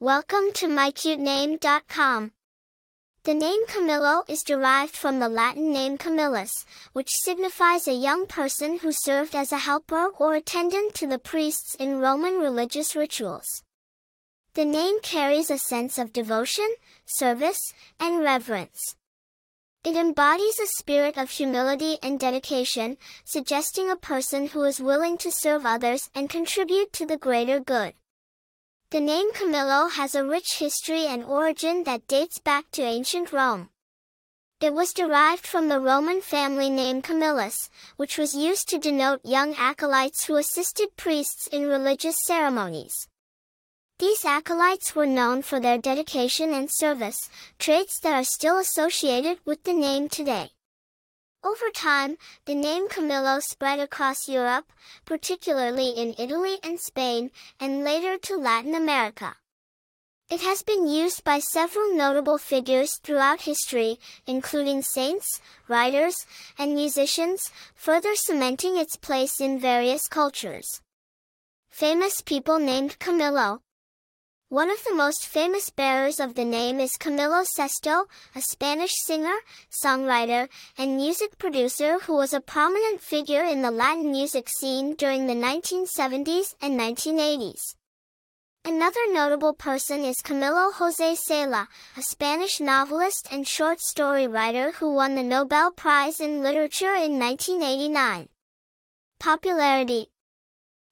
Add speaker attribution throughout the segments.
Speaker 1: Welcome to mycutename.com. The name Camilo is derived from the Latin name Camillus, which signifies a young person who served as a helper or attendant to the priests in Roman religious rituals. The name carries a sense of devotion, service, and reverence. It embodies a spirit of humility and dedication, suggesting a person who is willing to serve others and contribute to the greater good. The name Camilo has a rich history and origin that dates back to ancient Rome. It was derived from the Roman family name Camillus, which was used to denote young acolytes who assisted priests in religious ceremonies. These acolytes were known for their dedication and service, traits that are still associated with the name today. Over time, the name Camilo spread across Europe, particularly in Italy and Spain, and later to Latin America. It has been used by several notable figures throughout history, including saints, writers, and musicians, further cementing its place in various cultures. Famous people named Camilo, one of the most famous bearers of the name is Camilo Sesto, a Spanish singer, songwriter, and music producer who was a prominent figure in the Latin music scene during the 1970s and 1980s. Another notable person is Camilo José Cela, a Spanish novelist and short story writer who won the Nobel Prize in Literature in 1989. Popularity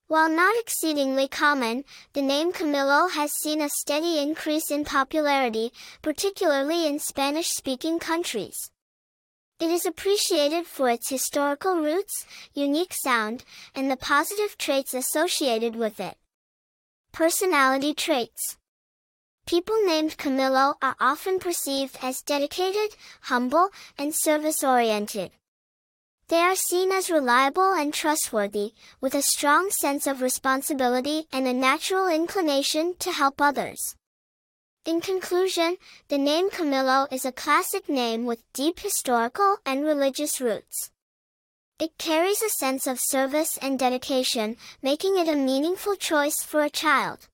Speaker 1: while not exceedingly common, the name Camilo has seen a steady increase in popularity, particularly in Spanish-speaking countries. It is appreciated for its historical roots, unique sound, and the positive traits associated with it. Personality traits. People named Camilo are often perceived as dedicated, humble, and service-oriented. They are seen as reliable and trustworthy, with a strong sense of responsibility and a natural inclination to help others. In conclusion, the name Camilo is a classic name with deep historical and religious roots. It carries a sense of service and dedication, making it a meaningful choice for a child.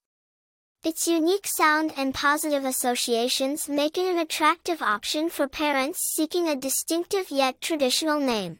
Speaker 1: Its unique sound and positive associations make it an attractive option for parents seeking a distinctive yet traditional name.